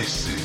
This is